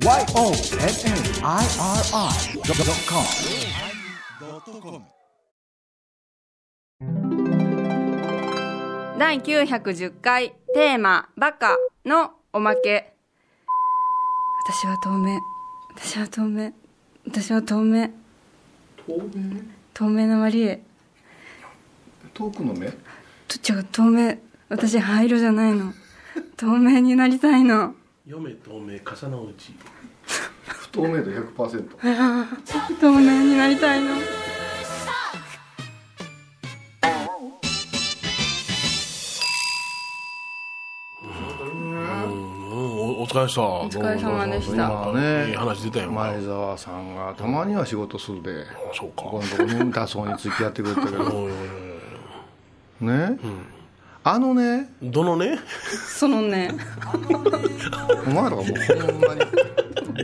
YONNIRI.com 第910回テーマ「バカ」のおまけ。私は透明。私は透明。私は透明。透明。透明なマリエ。遠くの目？と違う。透明。私灰色じゃないの。透明になりたいの嫁透明重なうち。不透明度100%透明になりたいの？うんおお疲れでしたお疲れ様でした。今ね。いい話出たよ。前澤さんがたまには仕事するで。そうか。ここのとこに痛そうに付き合ってくれたけど。おいおいおいね、あのね。どのね？そのね。お前らがもうほんまに。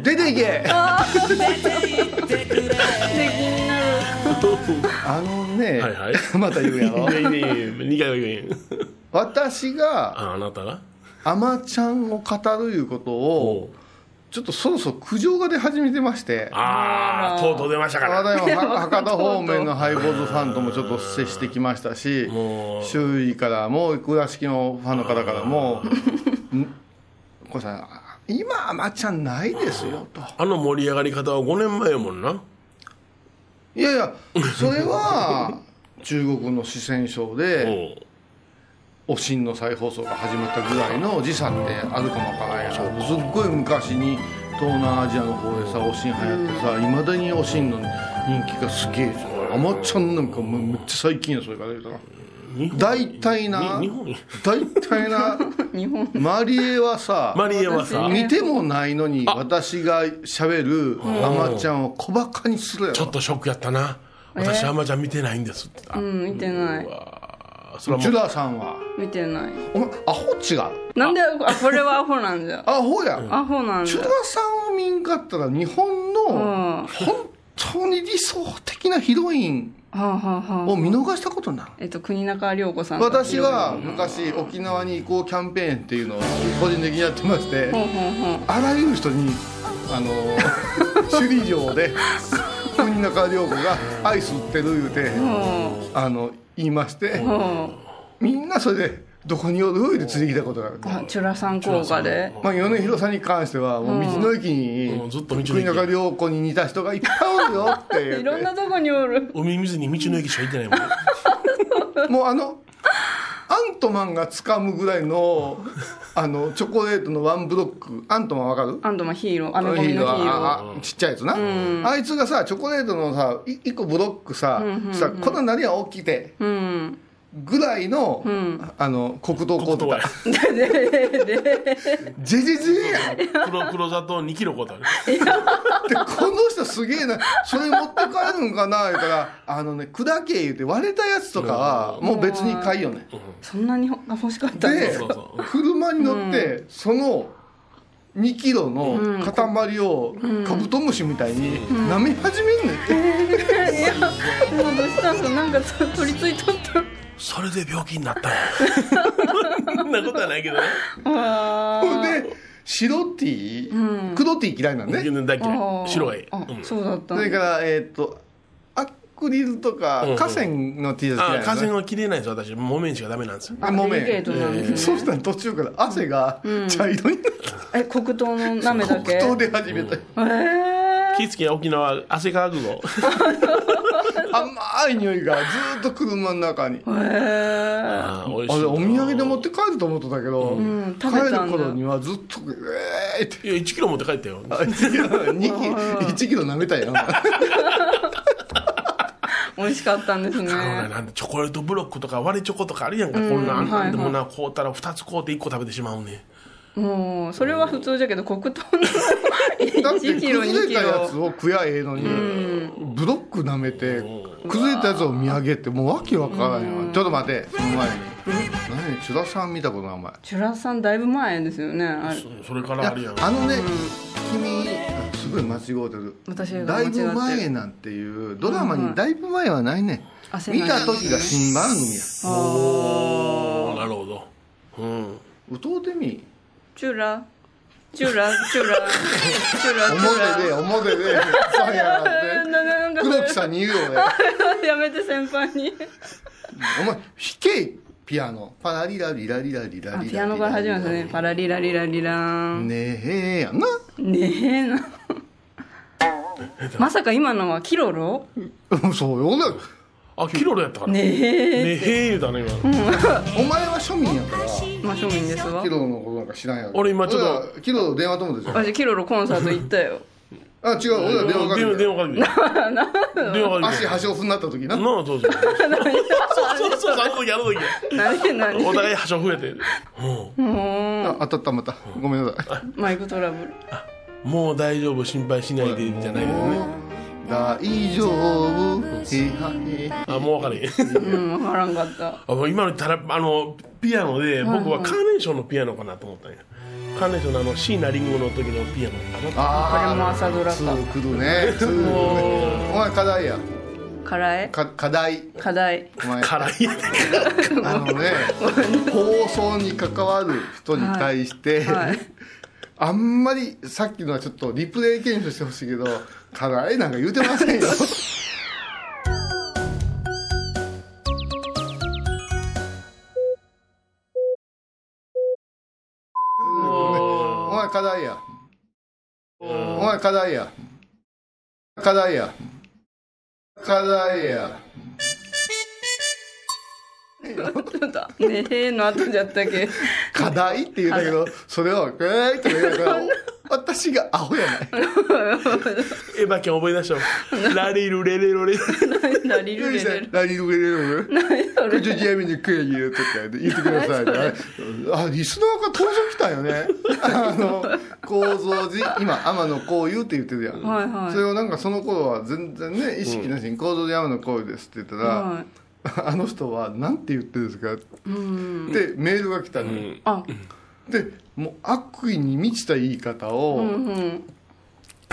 出ていけ。で気になるあのね、はいはい。また言うやろ。いやいやいや2回は言えん。私がああなたが？アマちゃんを語るいうことおをちょっとそろそろ苦情が出始めてまして。ああとうとう出ましたから。話題はは 博多方面のハイボーズファンともちょっと接してきましたし周囲からも倉敷のファンの方からもん これさ今アマちゃんないですよと。あの盛り上がり方は5年前やもんな。いやいやそれは中国の四川省で おしんの再放送が始まったぐらいの時差ってあるかもわからないやすっごい昔に東南アジアの方でさおしん流行ってさいまだにおしんの人気がすげえじゃんあまちゃんなんかめっちゃ最近やそれから言うたら。日本大体な大体な マリエはさマリエはさ。見てもないのに私がしゃべるあまちゃんを小バカにするやろ。ちょっとショックやったな。私あんまちゃん見てないんですって。あ。うん見てないそれはもうラさんは？見てない。お前アホ違う？なんであこれはアホなんじゃ？アホやアホなんじゃ。チュラさんを見んかったら日本のうん。本当に理想的なヒロインはあはあはあ。を見逃したことになる。えっと国中涼子さんが私は昔沖縄に行こうキャンペーンっていうのを個人的にやってましてあらゆる人にあの 首里城で国中涼子がアイス売ってる言うてあの言いましてほみんなそれで「どこにおる?」って連れてきたことがある。チュラさん効果で。まあ、米広さんに関してはもう道の駅にうんずっと道の駅。国中涼子に似た人がいっぱいおるよって。言 いろんなとこにおる。海水に道の駅しか行ってないもん。もうあのアントマンが掴むぐらいの あのチョコレートのワンブロック。アントマンわかる？アンドマンヒーロー。アメコミのヒーロー。ああちっちゃいやつな、あいつがさチョコレートのさい一個ブロックさ、さこんな何が大きくて。うんぐらいの,、あの黒糖買うて黒たジェジェジェやん。黒黒砂糖2キロ でこの人すげえなそれ持って帰るんかな言うたらあのね砕け言うて割れたやつとかはもう別に買いよね。そんなに欲しかったんで車に乗ってその2キロの塊をカブトムシみたいに舐め始めんねん。っ ていやもうどうしたんすか？なんかと取り付いとったそれで病気になったんや。そんなことはないけどね。あほんで白 T 黒 T 嫌いなんね。大嫌い白がいいあうん。そうだったそれからえーっとアクリルとかうん。河川の T シャツ嫌いね河川は切れないん。です私木綿しかダメなん。ですよあもめデリケーそうしたら途中から汗が茶色になってえ黒糖のなめだけ黒糖で始めたえ気ぃつけや沖縄汗かくぞ 甘い匂いがずーっと車の中に。ー、えあれお土産で持って帰ると思ってたけど、ん帰食べたんだ。る頃にはずっとえーって。いや1キロ持って帰ったよ。あ1キロ2キロ1キロ舐めたやんー、美味しかったんですね。なんでチョコレートブロックとか割れチョコとかあるやんか、こんなんなんでもな買うたら2つ買うて1個食べてしまうね。もうそれは普通じゃけど黒糖のだって1キロ2キ崩れたやロ。つを食やええのにブロック舐めて崩れたやつを見上げてもうわけわからん。よちょっと待って。その前に何？チュラさん見たことないお前。チュラさんだいぶ前ですよね。あれ。そそれからあるやんあのね君すごい間違うてる。私がだいぶ前なんていうドラマにだいぶ前はないね。汗見た時が新番組や。おー。なるほど。うん。歌うてみチュラチュラチュラチュラチュラ。表で表で。さやがって黒木さんに言うよね やめて先輩に。お前弾けピアノ。パラリラリラリラリラリピアノから始まるんですね。パラリラリラリラねえやんな。ねえな。まさか今のはキロロ？うん。そうよねあキロロやったから。ねえ。ねへえ言うたね今。お前は庶民やから。まあ庶民ですわ。キロのことなんか知らんやろ。俺今ちょっと俺らキロの電話友達や私キロロコンサート行ったよ。あ違う俺ら電話かけて。電話かけて。電話かけて。足端を踏んなった時な。なあそうそうそうそうそうあの時あの時何何お互い端を増えてうんもあ当たったまたごめんなさいうマイクトラブルもう大丈夫心配しないでじゃないけどね大丈夫？へはへあもう分かれへんうん分からんかった。あもう今のたらあのピアノで僕はカーネーションのピアノかなと思ったんや。カーネーションのあの椎名林檎の時のピアノかなあこれも朝ドラかツー来るね。ツ ー来るねお前課題や。辛いか課題。課題。お前。辛いあのね 放送に関わる人に対して、はいはいあんまりさっきのはちょっとリプレイ検証してほしいけど 課題なんか言うてませんよ。お前課題や。お前課題や。課題や。課題や ねえの後じゃったっけ？課題って言うんだけど、それを、えーって言うから、私がアホやない。エヴァキャン覚え出したわラリルレレロレラリルレレル何を入れるのこっちちなみにクエギとか言ってくださいあ、リスナーが登場来たよね。あの、構造寺、今、天野幸雄って言ってるやん。はいはい。それをなんかその頃は全然ね、意識なしに構造寺天野幸雄ですって言ったら、はい あの人はなんて言ってるんですか？ってメールが来たの。あ。で、もう悪意に満ちた言い方を、うんうん。エ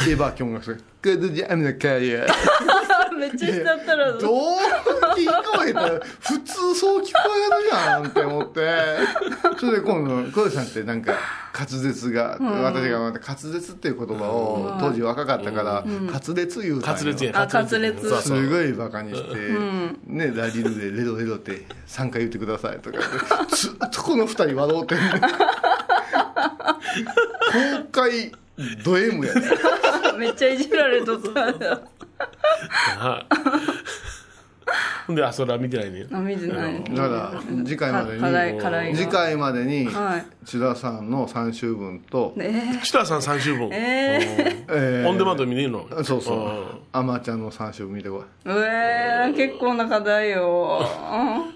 ヴァキョンがして「グッドジャムの会や」めっちゃしちゃったら。どう聞こえたら普通そう聞こえるじゃんって思って。それで今度小出さんってなんか滑舌が、私がまた滑舌っていう言葉を当時若かったから、滑舌言うたんよ。滑舌すごいバカにして、ね、ラリルでレロレロって3回言ってくださいとか言って ずっとこの2人笑うてんねん。公開ド M やね。めっちゃいじられとったはいほんであそれは見てないねあ見てない。だから次回まで課題に課題が。次回までにはい。千田さんの3週分と、え。設楽さん3週分。ええー。オンデマンドで見れるの？そうそう。うん。あまちゃんの3週分見てこい。ー、えー、結構な課題よ。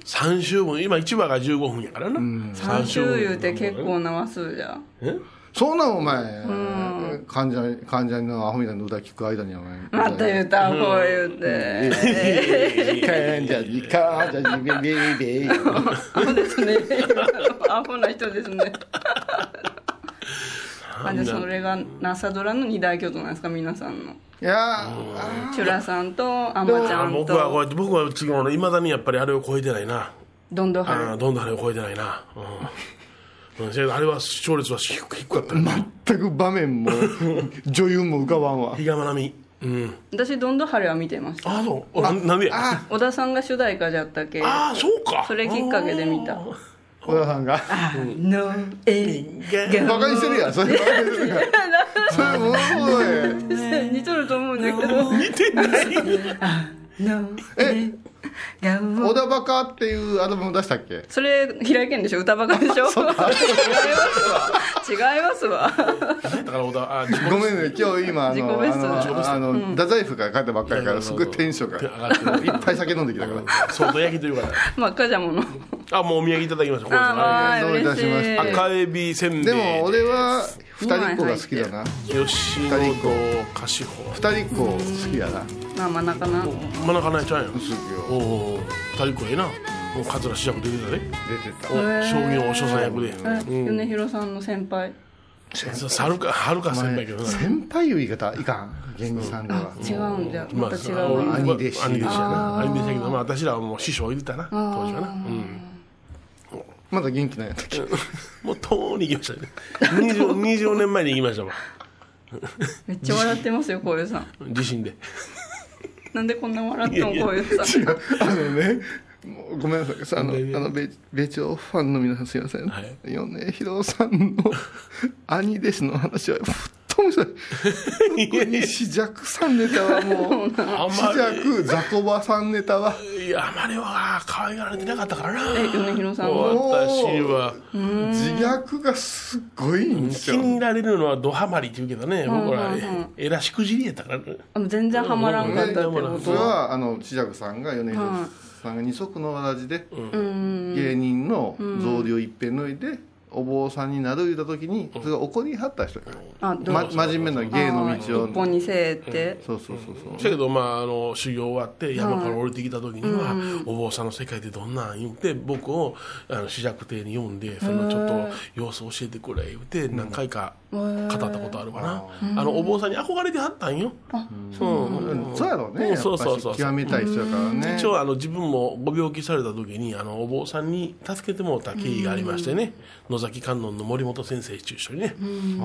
3週分。今1話が15分やからな。3週言うて結構な話数じゃえ？そんなんお前。患者患者のアホみたいな歌聞く間にお前。また言うたこう言うて。患者に患者にベベベベアホですね。ア ホな人ですねあでそれが朝ドラの二大巨頭なんですか皆さんの。いやチュラさんとアマちゃん僕はこうやとって僕は違うのいまだにやっぱりあれを超えてないな。どんどんああ春どんどんあれを超えてないな。うん、あれは視聴率は低低かったよね。全く場面も 女優も浮かばんわ。比嘉愛未うん。私どんどん春は見てました。ああそう。ななんでや？あ小田さんが主題歌じゃったっけ。あそうか。それきっかけで見た。小田さんが？のえがバカにしてるやん。それバカにしてるやん。それものすごい似とると思うんだけど。見てない。のえが小田バカっていうアルバム出したっけ？それ平井堅でしょ？歌バカでしょ？違いますわ。違いますわ。だから小田？あ自己ごめんね今日今あ自己のベスト。あのあの太宰府から帰ったばっかりからすごいテンションが上がってる。いっぱい酒飲んできたから。相当焼きというから真っ赤じゃもの。あもうお土産いただきましたあーどういたしまして嬉しい。赤エビせんべい。でも俺は二人っ子が好きだな。吉本二人っ子菓子法二人っ子好きだな。まあ真ん中な真中ないちゃんや。ん好きよおお二人っ子ええなもう桂志らく出てたで出てたお将棋のお所さん役でえ米広さんの先輩はるかはるか先輩やけどな先輩いう言い方いかん芸人さんでは違うんじゃまた違う俺わ兄弟子兄弟子やな兄弟子やけどまあ私らはもう師匠いてたな当時はなうんまだ元気なんやったっけもうとうに行きましたね 20, 20年前に行きましたもんめっちゃ笑ってますよこういうさん地震でなんでこんな笑ってもこういうさ。んあのねもうごめんなさいさあのあの米米朝ファンの皆さんすいません、はい。米広さんの兄弟子の話はふっと面白い特に四尺さんネタはもう。あん四ま尺ザコバさんネタは。りいやあまりは可愛がられてなかったからな。え米広さんは？私は。自虐がすっごいんですよ気に入られるのはドハマりって言うけどね。僕らえらしくじりやったから。全然ハマらんかったってこそれとはあのさんが米広さんが二足のわらじで芸人の草履をいっぺん脱いでお坊さんになる言うた時にそれが怒りはった人や。真面目な芸の道を。一本にせえって。そうそうそうそう。だけどまああの修行終わって山から降りてきた時には、お坊さんの世界ってどんなん言って僕をあの紫尺亭に呼んでそのちょっと様子教えてくれ言って何回か語ったことあるかな、あのお坊さんに憧れてはったんよ、うん。そうやろうねそうそうそう極めたい人やからね。一応あの自分もご病気された時にあのお坊さんに助けてもらった経緯がありましてね、野崎観音の森本先生と一緒にね、うん。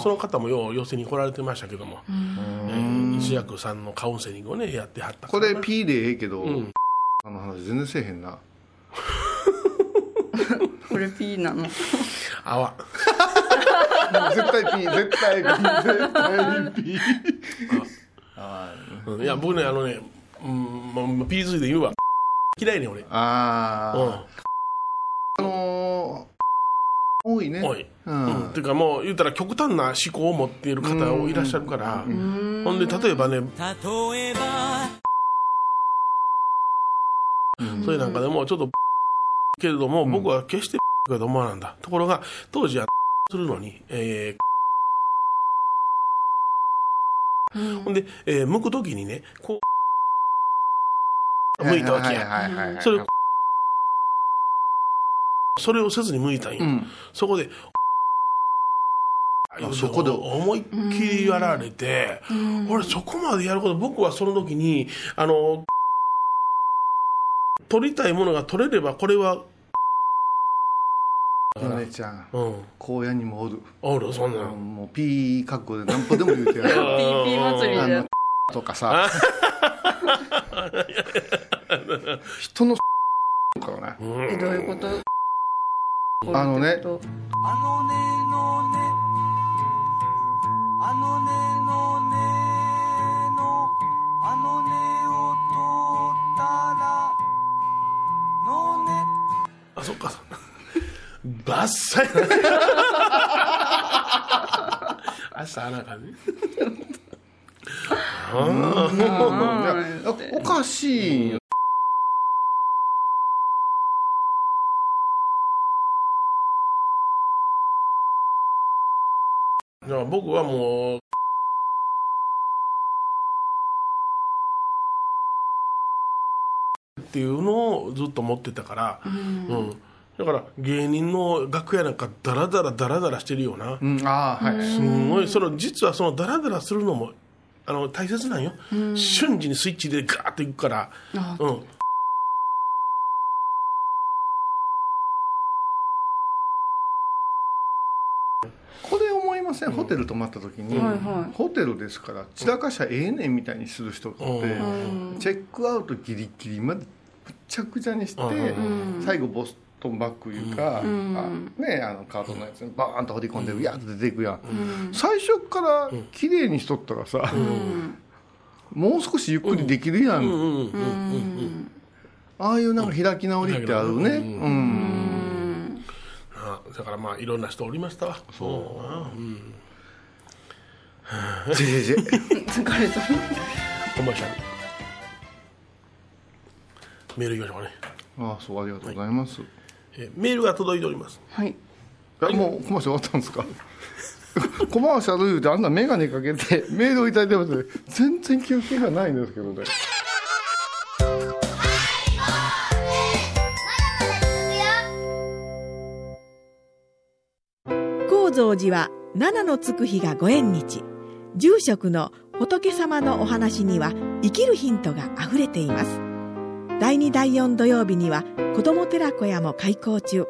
その方もよう寄せに来られてましたけども、えー西薬さんのカウンセリングをねやってはったから。これ P でええけど、あの話全然せえへんな。これ P なの。あわ絶対 P 絶対 P 絶対 P うん。いや僕ねあのね、うんまあ、P ズで言うわ。嫌いね俺。あうん。ああのー多いね。おい、ううん。ん、っていうかもう言ったら極端な思考を持っている方をいらっしゃるから、ほんで例えばね例えばそれなんかでもちょっとけれども、僕は決してだと思わなんだ。ところが当時はするのに、えーほんで、えー剥く時にねこう剥いたわけや、はいはいそれをせずに剥いたんよ、うん。そこであそこで。思いっきりやられて、俺そこまでやること僕はその時にあの取りたいものが取れればこれは米ちゃん。うん。荒野にもおる。おるそんなんもう P 覚悟で何歩でも言うてやる PP 祭りで。とかさ。人の からね。えどういうこと？あのね。あのねのね。あのねのねの。あのねを取ったら。のね。あそっか。バッサイ。明日あなかねあおかしいよあいや僕はもうっていうのをずっと持ってたから、うん。だから芸人の楽屋なんかダラダラダラダラしてるような、うん。ああはい。すごいその実はそのダラダラするのもあの大切なんよ、瞬時にスイッチでガーッといくから、あ。うん、これ思いませんホテル泊まった時に、はいはい。ホテルですから散らかしゃええねんみたいにする人って、うん。チェックアウトギリギリまでむちゃくちゃにして、うん。最後ボストンバッグいうか、あねあのカートのやつにバーンと掘り込んでやっと出ていくやん、最初から綺麗にしとったらさ、もう少しゆっくりできるやん、うん。うん。うん。うん。ああいうなんか開き直りってあるね。うん、あだからまあいろんな人おりましたわ。そう、うん、ジェジェジェ疲れたコマーシャルメールいきましょうかね、ああそうありがとうございます、えーメールが届いておりますはいえもうコマーシャル終わったん。ですかコマーシャル言うてあん。な眼鏡かけてメールをいただいてます全然記憶がないん。ですけどね高蔵寺は七のつく日がご縁日。住職の仏様のお話には生きるヒントがあふれています。第2第4土曜日には子ども寺小屋も開校中。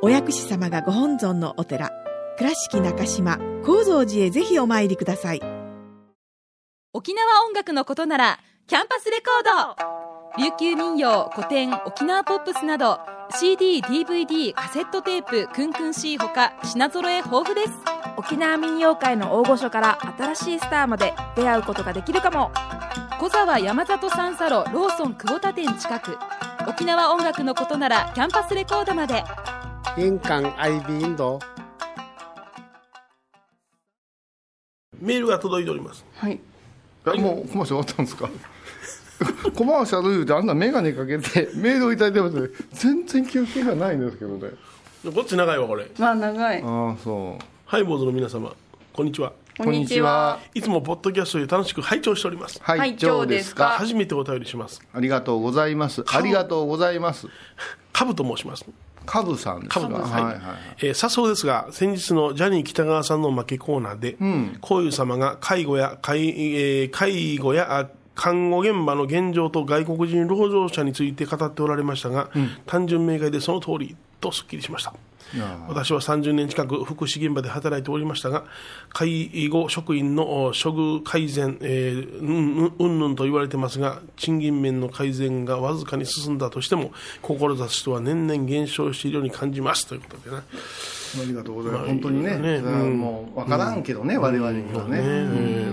お薬師様がご本尊のお寺倉敷中島・高蔵寺へぜひお参りください。沖縄音楽のことならキャンパスレコード。琉球民謡古典沖縄ポップスなど CD、DVD、カセットテープ、クンクン C ほか品揃え豊富です。沖縄民謡界の大御所から新しいスターまで出会うことができるかも。小沢山里三佐路ローソン久保田店近く。沖縄音楽のことならキャンパスレコードまで。印鑑 IB インド。メールが届いております。はい。あもうコマーシャル終わったんですか？コマーシャル言うてあんな眼鏡かけてメールをいただいてます全然記憶がないんですけどね。こっち長いわこれ。まあ長い。ああそう。ハイボーズの皆様こんにちは。こんにちは。いつもポッドキャストで楽しく拝聴しております。はい、はい今日ですか？初めてお便りします。ありがとうございます。ありがとうございます。カブと申します。カブさんですか？カブはいはい。はいえー早速ですが先日のジャニー北川さんの負けコーナーでこういう様が介護や介,、えー介護やあ看護現場の現状と外国人労働者について語っておられましたが、単純明快でその通りとすっきりしました。私は30年近く福祉現場で働いておりましたが介護職員のお処遇改善、えーうんうんうんぬんと言われてますが賃金面の改善がわずかに進んだとしても志す人は年々減少しているように感じますということでね。ありがとうございます。本当にね。ね。それはもう分からんけどね、我々にはね、ねえ。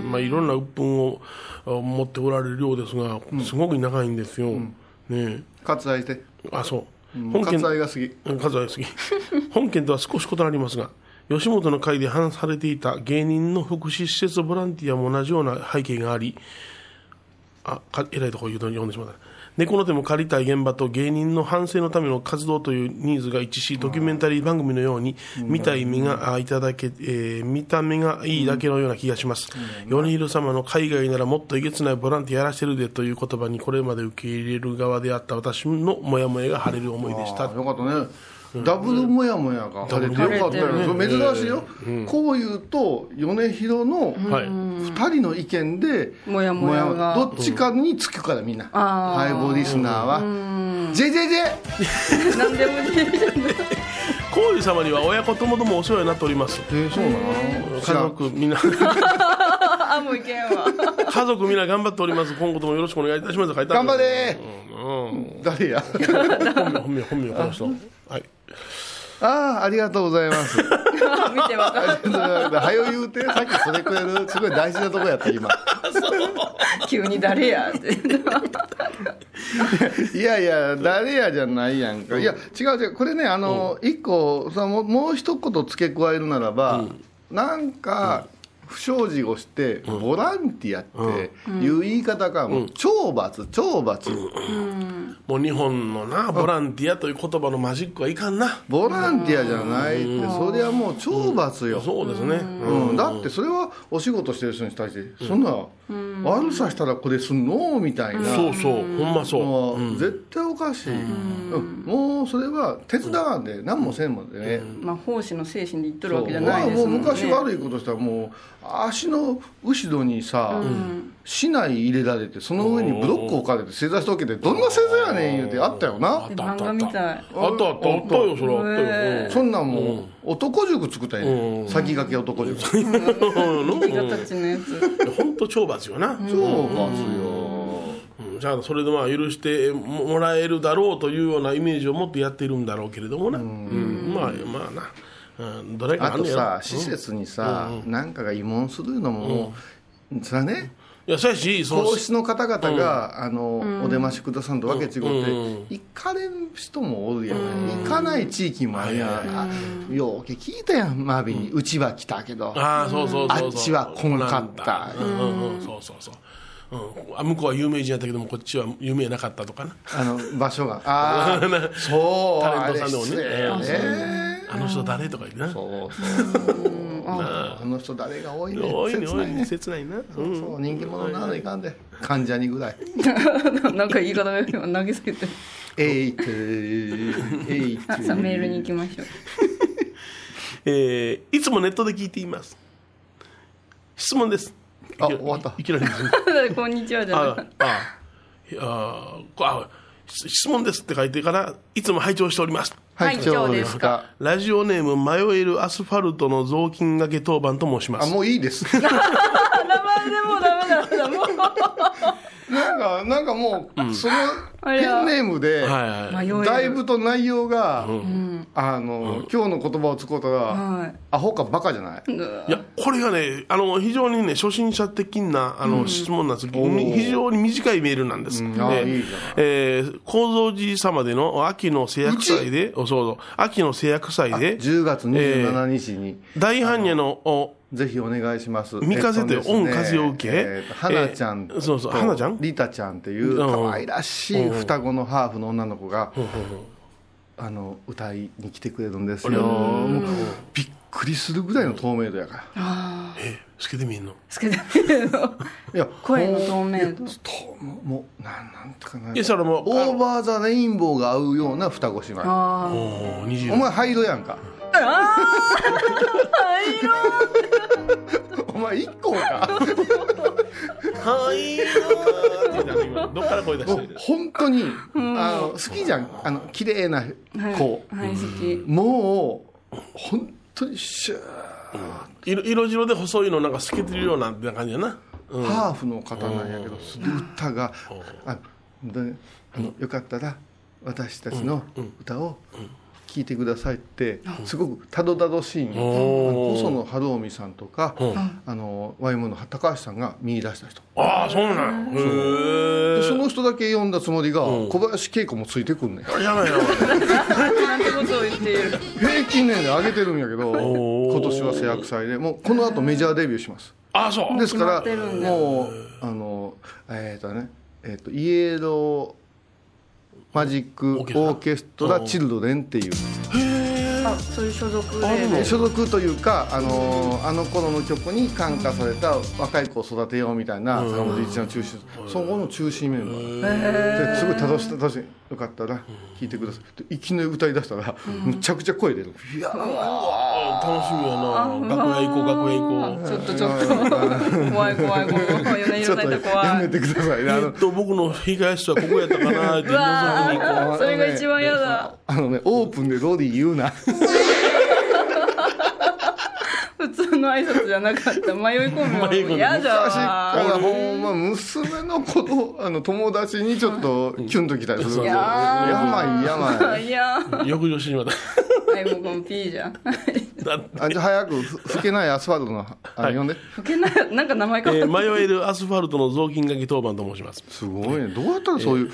ーまあ、いろんな鬱憤をあ持っておられるようですが、すごく長いんですよ、ね割愛して。えあそう、うん本件。割愛が過ぎ。うん数えすぎ。本件とは少し異なりますが吉本の会で話されていた芸人の福祉施設ボランティアも同じような背景がありあか えらいとこ言うと読んでしまった猫の手も借りたい現場と芸人の反省のための活動というニーズが一致しドキュメンタリー番組のように見たい目があいただけ、えー見た目がいいだけのような気がします、米広様の海外ならもっとえげつないボランティアやらしてるでという言葉にこれまで受け入れる側であった私のモヤモヤが晴れる思いでした。よかったね、ダブルモヤモヤが晴れてよかったよ、珍しいよ、こう言うと米広のはい、2人の意見でもやもやが。どっちかにつくからみんな、ハイボーリスナーは、ジェジェジェ 何でもいい。じゃんこういう様には親子ともどもお世話になっております。えー、そうなの？家族みんなあもういけんわ。家族みんな頑張っております。今後ともよろしくお願いいたします。頑張れ。うん。うん。誰や？本名本名本名この人はいああありがとうございます。見てわかる。はよ言うてさっきそれくれるすごい大事なとこやった今。急に誰やって。いやいや誰やじゃないやんか。いや違う違う。これねあの一個そのもうもう一言付け加えるならばなんか不祥事をしてボランティアっていう言い方がもう懲罰懲罰。もう日本のなボランティアという言葉のマジックはいかんな。ボランティアじゃないってそれはもう懲罰よ。そうですね。うん、だってそれはお仕事してる人に対してそんな悪さしたらこれすんのみたいな。そうそう。ほんまそう。もう絶対おかしい、うん。もうそれは手伝わんで何もせんもんでね、まあ奉仕の精神で言っとるわけじゃないですもんね。もう昔悪いことしたらもう足の後ろにさ、市内入れられてその上にブロック置かれて正座しとけてどんな正座やねん言うてあったよな。あったあったあった。あったあった。あったよそれあったよそんなんもう男塾作ったんやねん。先駆け男塾。息がたちのやつ。うん本当懲罰よな。懲罰よ。うん。じゃあそれでまあ許してもらえるだろうというようなイメージを持ってやっているんだろうけれどもな、うん。まあまあな、うん、どれかあとさ施設にさなんかが慰問するのもそれはね？いやそうやしその皇室の方々が、あのお出ましくださんとわけ違って、うん。行かれる人もおるやん、行かない地域もあるやん、あようけ聞いたやんマービンに、うちは来たけど。ああそうそうそうそう。あっちは来んかった。うん。うん。うんそうそうそう。うん、あ向こうは有名人やったけどもこっちは有名なかったとかな。あの場所が。ああ そうタレントさんでもね。あれ失礼ねあの人誰とか言ってな。そう。そうあの人誰が多いね。多いね多いね。切ないね。切ないな。そうそう。人気者ならいかんで。関ジャニぐらい。なんか言い方が投げつけて。えいとえいとあさあメールに行きましょう。えーいつもネットで聞いています。質問です。あ終わった。いきなり こんにちはじゃなあい。ああこあ質質問ですって書いてから、いつも拝聴しております。はい、はい今日ですか？ラジオネーム、迷えるアスファルトの雑巾掛け当番と申しまあ、す。もういいです。名前でもうダメだダメだもうなんか、なんかもう、そのペンネームで、だいぶと内容が、あの、今日の言葉を使うたら、はい。アホかバカじゃない？いや、これがね、あの、非常にね、初心者的な、あの、質問なんですけど、非常に短いメールなんです。でえー、構造寺様での秋の製薬祭で、おそうそう、秋の製薬祭で、10月27日に、大般若の、おぜひお願いします。三風というえっとね恩風を受け？えっと花ちゃん。と、えーそうそう花ちゃん？リタちゃんっていううん。可愛らしい双子のハーフの女の子が、あの、歌いに来てくれるんですよ。びっくりするぐらいの透明度やから。えー、透けて見えんの？つけてみるの？いや、声の透明度。ともう、なん、なんていうかな。いや、それはもう、オーバーザレインボーが合うような双子姉妹。あおー20お前灰色やんか。お前一個か。はいーって今どっから声出してる本当に、あの好きじゃん。あの綺麗なあ子。はい好きもう。本当にシュー、色色白で細いのなんか透けてるよう。なって感じやな。う。んハーフの方なんやけど、歌が、あであのよかったら私たちの歌を聴いてくださいって、すごくたどたどしいんよ。おー細野晴臣さんとか、んあの YM の高橋さんが見出した人。ああ、そうなんや。へでそえ。の人だけ読んだつもりが、小林恵子もついてくんねん。やばいやばい。なんてことを言っている平均年齢上げてるんやけど、今年は製薬祭で、もうこの後メジャーデビューします。ああ、そう。ですからもうあのえっ、とねえっ、とイエローマジックオーケストラ。チルドレンっていう。あそういう所属で。所属というかあのあの頃の曲に感化された若い子を育てようみたいな坂本一の中心。そこの中心メンバー。ですごい楽し楽しいよかったら聴いてください。でいきなり歌いだしたらむちゃくちゃ声出る。いや楽しみやな。楽屋行こう、楽屋行こう。ちょっとちょっと。怖い怖い怖い。怖いやめてくださいね。えっと、僕の控え室はここやったかなって、それが一番嫌だ。あのねオープンでロディ言うな 普通の挨拶じゃなかった。迷い込むの嫌だ昔からわほんま娘の子と あの友達にちょっとキュンときたりするいやばいやばいいや 翌女子にまた。はいもうこの P じゃん。あじゃあ早くふ吹けないアスファルトのあはい呼んで。吹けないなんか名前変えわっー迷えるアスファルトの雑巾掛け当番と申します。すごいね。どうやったらそういう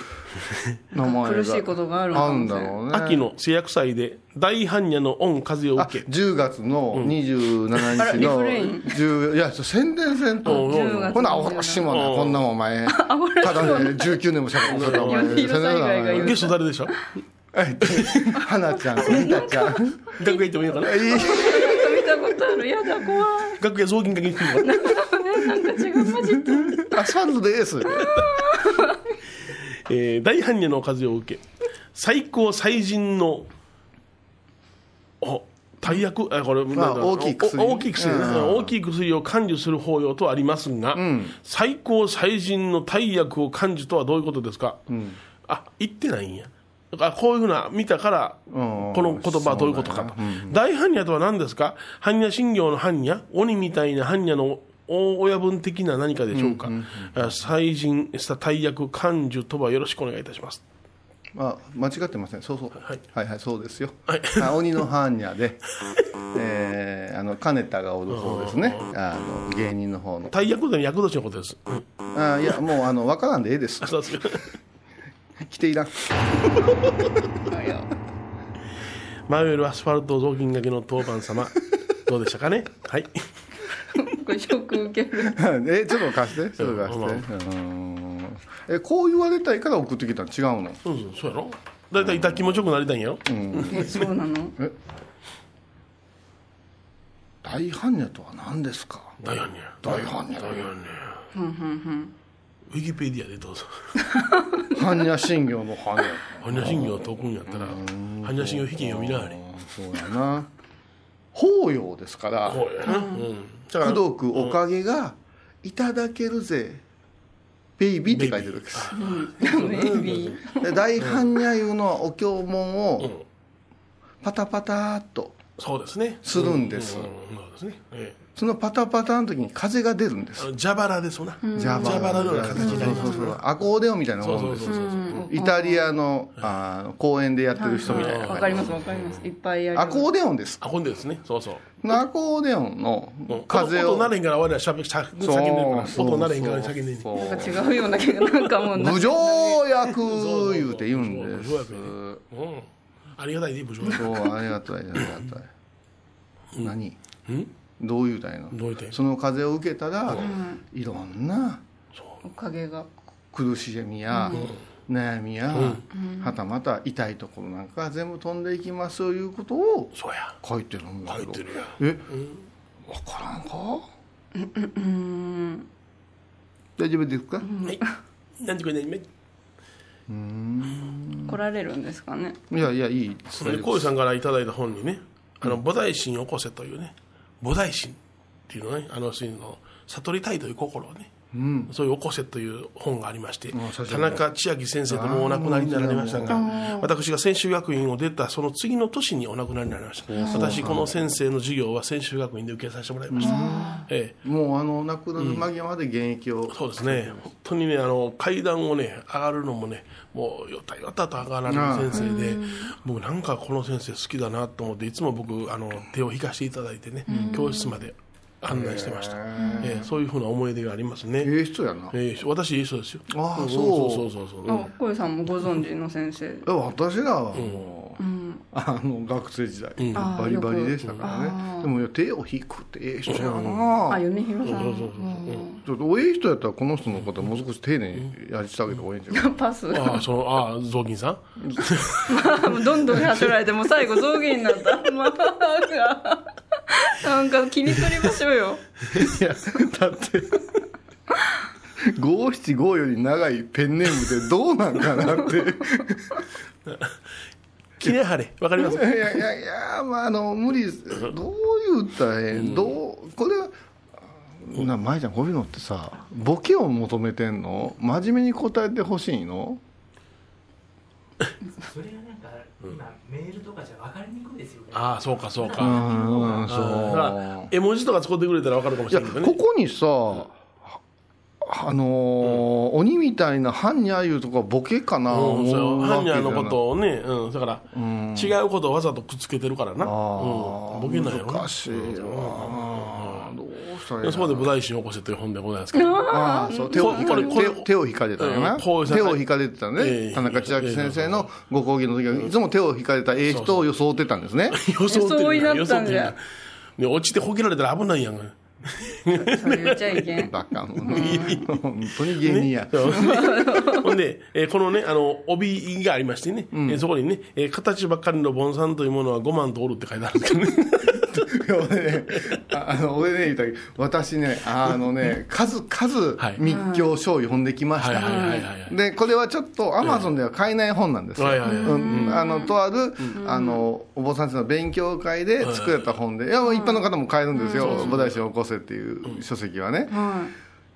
名前が苦しいことがあるの合うんかもしれないだろうね。秋の製薬祭で大般若の恩風をあ受け。10月の27あらリ日のフレイン。10いや宣伝せんと。うん。10月ほなおろしもなうん。こんなもんお前。ただね19年もしゃべってたお前。米色災害が言うゲスト誰でしょ？はい花ちゃんとリタちゃん。楽屋行ってもいいのかな？見たことある。やだ怖い。楽屋雑巾掛けに来るのかな？なんか違う混じってるアスファルトです。えー大般若の風を受け最高最人のお大薬あこれなんだ大きい薬。お大きい薬。ねうん。大きい薬を感受する法要とありますが、ん。最高最人の大薬を感受とはどういうことですか、あ言ってないんやだからこういうふうな見たから、うん。この言葉はどういうことかと、大般若とは何ですか？般若心経の般若？鬼みたいな般若の大親分的な何かでしょうか、あ祭人した大役感受とはよろしくお願いいたします。あ間違ってません。そうそう、はい。はい、はいそうですよ、はい。あ鬼の般若で、えー、あの金田がおる方ですね。あの芸人の方の。大役というのは役年のことです、あいやもうあの分からんでええです。そうです来ていらん。迷えるアスファルト雑巾掛けの当番様。どうでしたかね？はい。これショック受ける。えちょっと貸して。ちょっと貸して。うんえこう言われたいから送ってきたの違うの？うんうんそうやろ。だいたい痛気持ちよくなりたいんやろ、えそうなの？大般若とは何ですか？大般若大般若大般若ウィキペディアでどうぞ。般若心経の般若。般若心経を解くんやったら般若心経筆記読みなはれ。そうやな。法要ですから。こうやな、うん、だから功徳おかげがいただけるぜ。ベイビーって書いてるわけです。ベイビー。で大般若湯のお経文をうん。パタパタっとそうですね。するんです。うん。うん。そうですね、えそのパタパタの時に風が出るんです。蛇腹ですもんな、ジャ蛇腹のような形になります。そうそうそう。アコーデオンみたいなそうそうもんですそうそうイタリアのあの公園でやってる人みたいなわかりますわかります。いっぱいやるアコーデオンです。あほんでですね。そうそう。アコーデオンのうん風を音なれへんから我々はし叫んでるから。そう音なれへんから叫んでんねんそうなんか違うような気がなんかもう無条約言うて言うんです。ありがたいね部長そうありがたいありがたい。何？うん？どういうたいのどういうたいその風を受けたらいろんなおかげが。苦しみや悩みやはたまた痛いところなんかが全部飛んでいきますということをそうや。書いてるんだけど書いてるえ？分からんか？うん。大丈夫ですか？はい。何時これ何来られるんですかね？いやいやいい。それで浩さんからいただいた本にね「あの菩提心を起こせ」というね菩提心っていうのねあの真の悟りたいという心をねそういう起こせという本がありまして田中千秋先生ともうお亡くなりになられましたが私が専修学院を出たその次の年にお亡くなりになりました。私この先生の授業は専修学院で受けさせてもらいました。ええ。もうあの亡くなる間際まで現役をそうですね、本当にね、あの階段をね、上がるのもね、もうよたよたと上がられる先生で、僕、なんかこの先生好きだなと思って、いつも僕、あの手を引かせていただいてね、教室まで案内してました、ええそういうふうな思い出がありますね、ええ人やな。ええ私、いい人ですよ、んああそう。そうそうそうそう、あ小江さんもご存知の先生。いや私らはもう、あの学生時代、ん。バリバリでしたからね。でもいや手を引くってええ人やな、あ米広さん。そうそうそうちょっとおええ人やったらこの人のこともう少し丁寧にやりしてあげた方がいいんじゃない？パス。ああ、その、ああ、雑巾さん？どんどんやってられてもう最後象牙になった。まあ なんか切り取りましょうよ。いやだって五七五より長いペンネームでどうなんかなって。きれはれ、わかります？いやいやいやまああの無理ですどう言ったらええん？どうこれはな舞ちゃんこういうのってさボケを求めてんの？真面目に答えてほしいの？それがなんか今メールとかじゃ分かりにくいですよね。ああ、そうか、そううか。ん。そだからう絵文字とか使ってくれたらわかるかもしれないけどね。ここにさあのー鬼みたいな般若いうとかボケかなうん、思そううわけじゃない。般若のことをね、うん、だから、ん。違うことをわざとくっつけてるからな、うん、ボケないよな難しいわどうしたらいいそこで「菩提心を起こせ」という本でございますけど。ああそう手を引かれたよな、手を引かれてたね、ええ田中千秋先生のご講義の時はいつも手を引かれたええ人を装ってたんですね。予想ってそうになったんじゃね落ちてほけられたら危ないやん。それ言っちゃいけん。バカもん本当に芸人や、そう。ほんで、えーこのね、あの、帯がありましてね、えーそこにね、えー形ばっかりの盆栽というものは5万とおるって書いてあるんですけどね。俺ね、あ あの俺ね言ったけど私ね、あのね、数々はい密教書を読んできました。はいはいはいはいでこれはちょっとアマゾンでは買えない本なんですよ。はいはいはいうんあのとある、あのお坊さんたちの勉強会で作られた本で、いや一般の方も買えるんですよ。菩提心を起こせっていう書籍はね。は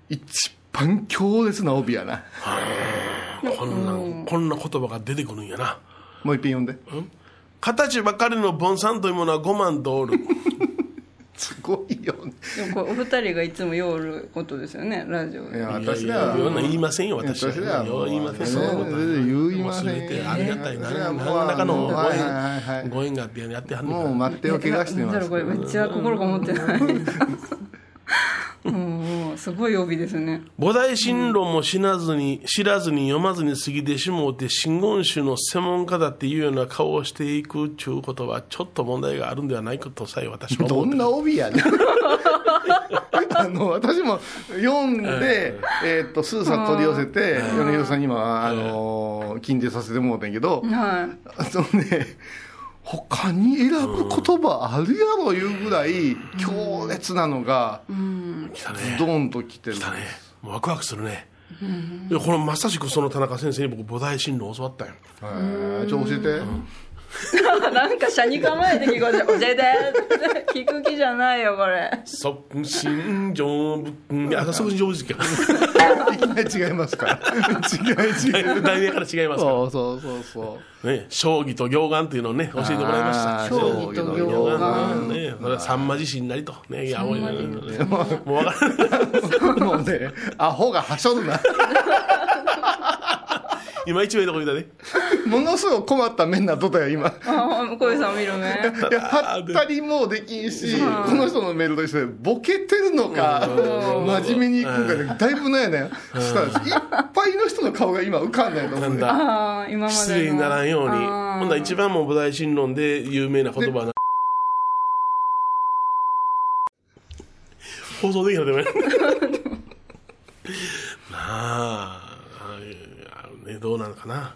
一番強烈な帯やな。こんな、こんな言葉が出てくるんやな。もう一遍読んで。形ばかりの盆栽というものは5万とおる。すごいよね。いでもこれお二人がいつもよることですよねラジオでいや私らは言いませんよ、私は。私らはもう言いません。ねそんなことは全然言いませんもう全てありがたいな。それはもう何らかのごはいはいはい縁、ご縁があってやってはんねんからもう待ってを怪我してますこれめっちゃ心が持ってない すごい帯ですね。菩提心論も知らずに、知らずに読まずに過ぎてしもうて、真言宗の専門家だっていうような顔をしていくちゅうことは、ちょっと問題があるんではないかとさえ私は思ってんな帯やねん。あの私も読んで、えーっとスーさん取り寄せて米広さんにもあの金でさせてもらったんやけどはい。そのね他に選ぶ言葉あるやろいうぐらい強烈なのが来たね。ドーンときてる来たね。もうワクワクするね。このまさしくその田中先生に僕菩提心論を教わったよ。へーちょっと教えて なんか車に構えて聞こえて教えて。聞く気じゃないよこれ。即身成仏いや即身成仏かいきなり違いますか？ら違い違い題名から違いますか？そうそうそうそう。らね将棋と行眼っていうのをね教えてもらいました。将棋と行眼ねそれは三魔自身なりと。ねいやもうもう分からない もうねアホがはしょるな今一番いいとこ言うたねものすごい困った面なとったよ今。ああ小遊さん見るね。いやはったりもできんし、この人のメールとしてボケてるのか、真面目にいくんかで、だいぶ悩んだよ。したら、いっぱいの人の顔が今浮かんないと思うんだ。ああ今までの。失礼にならんように。ほん。なら一番もう菩提心論で有名な言葉な 放送できないでもね。な あどうなのかな。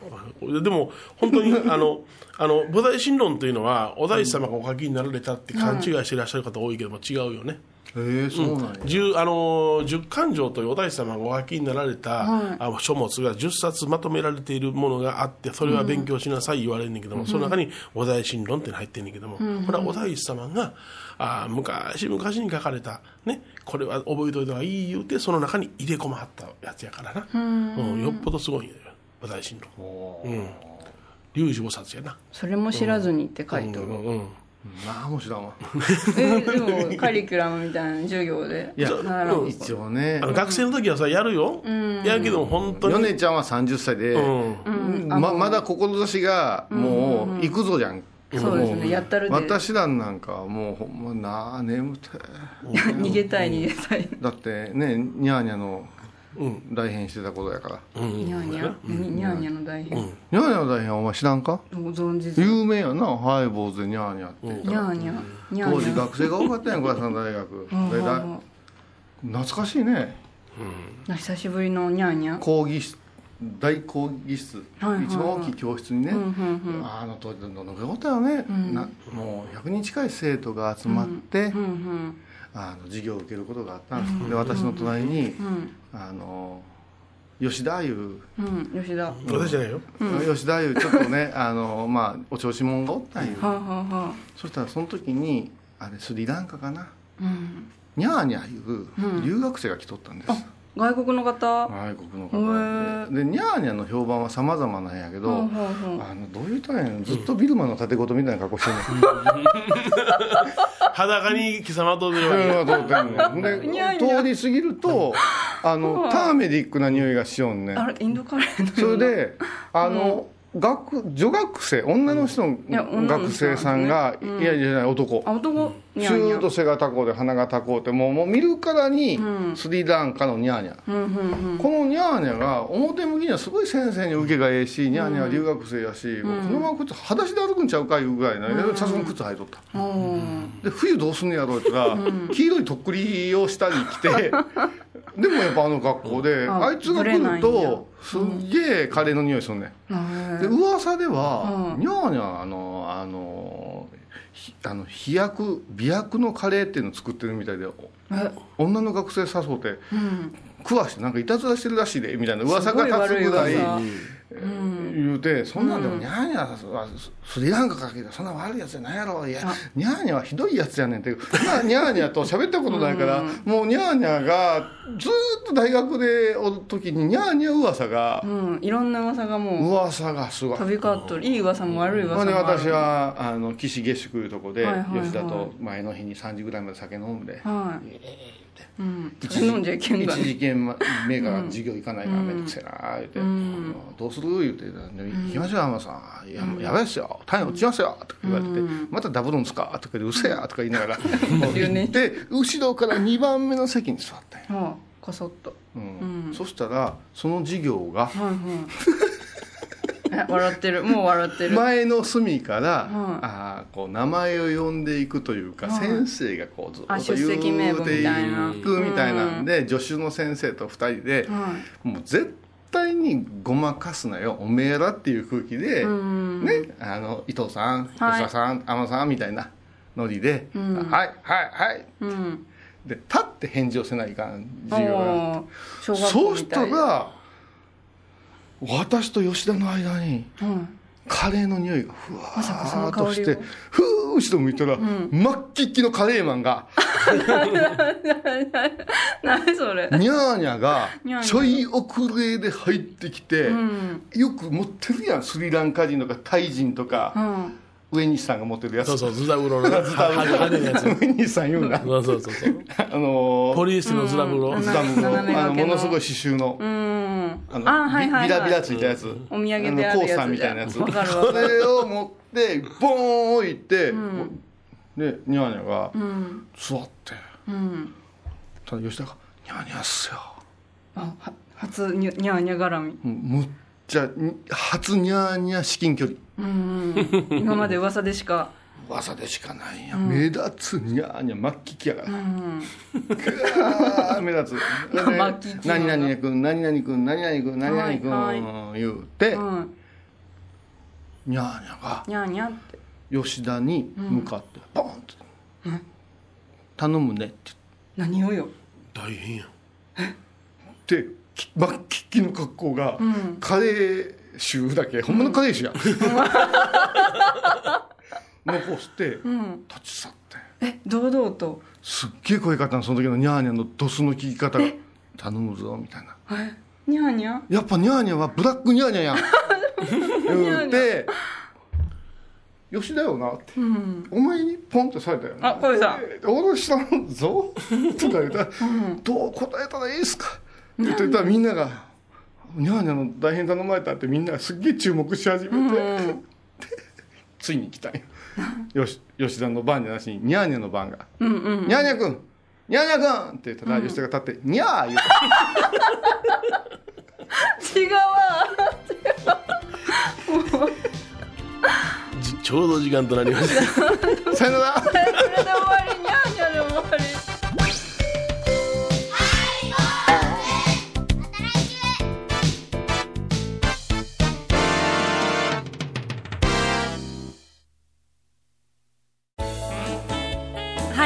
でも本当に あのあの菩提心論というのはお大師様がお書きになられたって勘違いしていらっしゃる方多いけども違うよね、ええそうなんや。十あの十勘定というお大師様がお書きになられた、あ書物が10冊まとめられているものがあってそれは勉強しなさい言われるんだけども、その中にお大神論って入ってるんだけども、これはお大師様があ昔昔に書かれた、ね、これは覚えておいた方がいい言うてその中に入れ込まはったやつやからな、うん。よっぽどすごいよお大神論。うん。龍寺菩薩やな。それも知らずにって書いてる、うんうんまあもちろんわ。えでもカリキュラムみたいな授業で。いや一応ね。あ、の学生の時はさやるよ、やるけど本当に、米ちゃんは30歳で、うん。ままだ志がもう行くぞじゃん。そうですね。やったるで。私らなんかはもうほんまなあ眠て 逃げたい逃げたい。だってねニャーニャのうん。代編してたことやから、うん。ニャーニャニャーニャの大変うん。ニャーニャの代編お前知らんか？ご存知です。有名やなハイボーズでニャーニャって言ったら。ニャーニャニャ当時ーニャ学生が多かったやん倉さん大学。う んでだうん。懐かしいね。うん。久しぶりのニャーニャ。講義室大講義室、はいはい一番大きい教室にね、うんうんうん。あの当時どのぐらいおったよね、な。もう100人近い生徒が集まって、うん。うんあの授業を受けることがあったんです、で私の隣に、うんあの吉田いう、うん吉田。は私じゃないよ。吉田いうちょっとね あの、まあ、お調子者？がおったんよあはあはあ。そしたらその時にあれスリランカかな。うん。ニャーニャいう留学生が来とったんです、外国の方？外国のへ方ー。ででニャーニャの評判は様々なんやけど、ほうほうほうあのどういうたんやのずっとビルマの建て事みたいな格好してんね 裸に貴様とで通り過ぎるとあのターメリックな匂いがしよんねん。あれインドカレーのそれであの、学女学生女の人の学生さんが、いやいやいや男。あ男？ニシャーニャューッと背が高うで鼻が高うてもうもう見るからにうん。スリランカのニャーニャ、うんうんうん。このニャーニャが表向きにはすごい先生に受けがええし、ニャーニャは留学生やし、このまま靴裸足で歩くんちゃうかいうぐらいなさすがに靴履いとった。うん。で冬どうすんねやろうって言ったら、黄色いとっくりを下に着てでもやっぱあの格好で、ああいつが来るとすっげえカレーの匂いするね、へで噂では、うん。ニャーニャあのあのひあの飛躍美薬のカレーっていうのを作ってるみたいでえ？女の学生誘ってうん。食わしてなんかいたずらしてるらしいでみたいな噂が立つぐらい言うてそんなんでもニャーニャはスリランカかけてそんな悪いやつじゃないやろ。いやニャーニャはひどいやつやねんってまあニャーニャと喋ったことないからもうニャーニャがずーっと大学でおる時にニャーニャ噂がうん。いろんな噂がも噂がすごい。飛び交っとる。いい噂も悪い噂もある。私はあの岸下宿いうとこで吉田と前の日に3時ぐらいまで酒飲んではいうん。一飲んじゃいけんだ一ね時件目が授業行かないからめんどくせえな言うて、ん。どうする？言うて「行きましょう浜田さん。いややばいっすよ。単位落ちますよ」とか言われて「またダブるんすか?」とか言って「うせや」とか言いながら。で後ろから2番目の席に座ったんや、はあこそっと。うん。うん。そしたらその授業がはいはい。え 笑ってる。もう笑ってる。前の隅から、はい。あーこう名前を呼んでいくというか、はい。先生がこうずっと言うていくみたいなんで、助手の先生と2人で、はもう絶対にごまかすなよおめえらっていう空気で、ん。ね、あの伊藤さん吉はい。田さん天野さんみたいなノリで「ん。はいはいはい。いうん」で立って返事をせないかん授業が。そうしたら私と吉田の間にうん。カレーの匂いがふわーっとしてふー後ろ向いたら、真っきっきのカレーマンが。何それ。ニャーニャがちょい遅れで入ってきて、うん。よく持ってるやん。スリランカ人とかタイ人とか、うん上西さんが持ってるやつ。そうそうズタ風呂のね。ズタ風呂派手なやつ。上西さん言うな。そうそうそうそう。あのーポリエステルのズタ風呂、うんズタ風呂斜め掛けのあのものすごい刺繍の、うん。あのあはいはいはい。ビビラビラついたやつ、お土産であるやつ。あのコースターみたいなやつ。それを持ってボーン置いて、ん。でニャーニャがうん。座って、うん。ただ吉田が「ニャーニャっすよ。あは初にニャーニャ絡み」むっちゃに初ニャーニャ至近距離うん今まで噂でしか。噂でしかないやん、目立つニャーニャ末期期やから、うん目立つ。何々君何々君何々君何々君、はい言うて、うん。ニャーニャがニャーニャって。吉田に向かってポンって「頼むね」って。何をよ。大変やん。言ってき末期期の格好が、ん。カレー臭だけ。ほんまのカレー臭や、残して、うん。立ち去って。え堂々と？すっげえ声かったの。その時のニャーニャのドスの聞き方。が「頼むぞ」みたいな。え？ニャーニャ？やっぱニャーニャはブラックニャーニャやん。言うて吉田よなって、うんお前にポンってされたよあ小井さんえ俺知らんぞとか言ったら、どう答えたらいいですか？って言ったらみんなが「ニャーニャの大変頼まれた」ってみんながすっげえ注目し始めて、うん。ついに来たんよよし吉田の番じゃなしにニャーニャの番が。うんうんニャーニャ君ニャーニャ君って言ったら吉田が立って、ニャー言う。て違うわじ ちょうど時間となりました。さよなら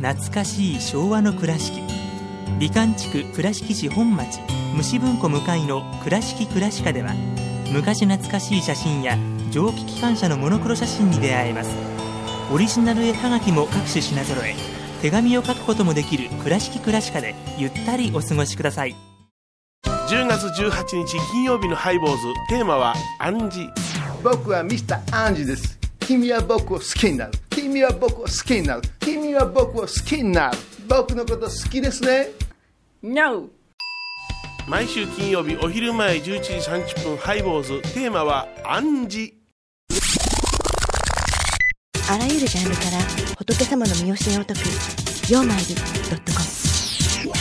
懐かしい昭和の倉敷。美観地区倉敷市本町虫文庫向かいの「倉敷倉歯科」では昔懐かしい写真や蒸気機関車のモノクロ写真に出会えます。オリジナル絵はがきも各種品揃え手紙を書くこともできる「倉敷倉歯科」でゆったりお過ごしください。10月18日金曜日のハイボーズテーマは「暗示。僕はミスターアンジです。君は僕を好きになる君は僕を好きになる。君は僕を好きになる。僕のこと好きですね。No! 毎週金曜日お昼前11時30分ハイボーズテーマは暗示あらゆるジャンルから仏様の身教えを解く「曜マイルドットコム」「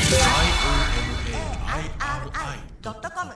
IOMAIRI.com」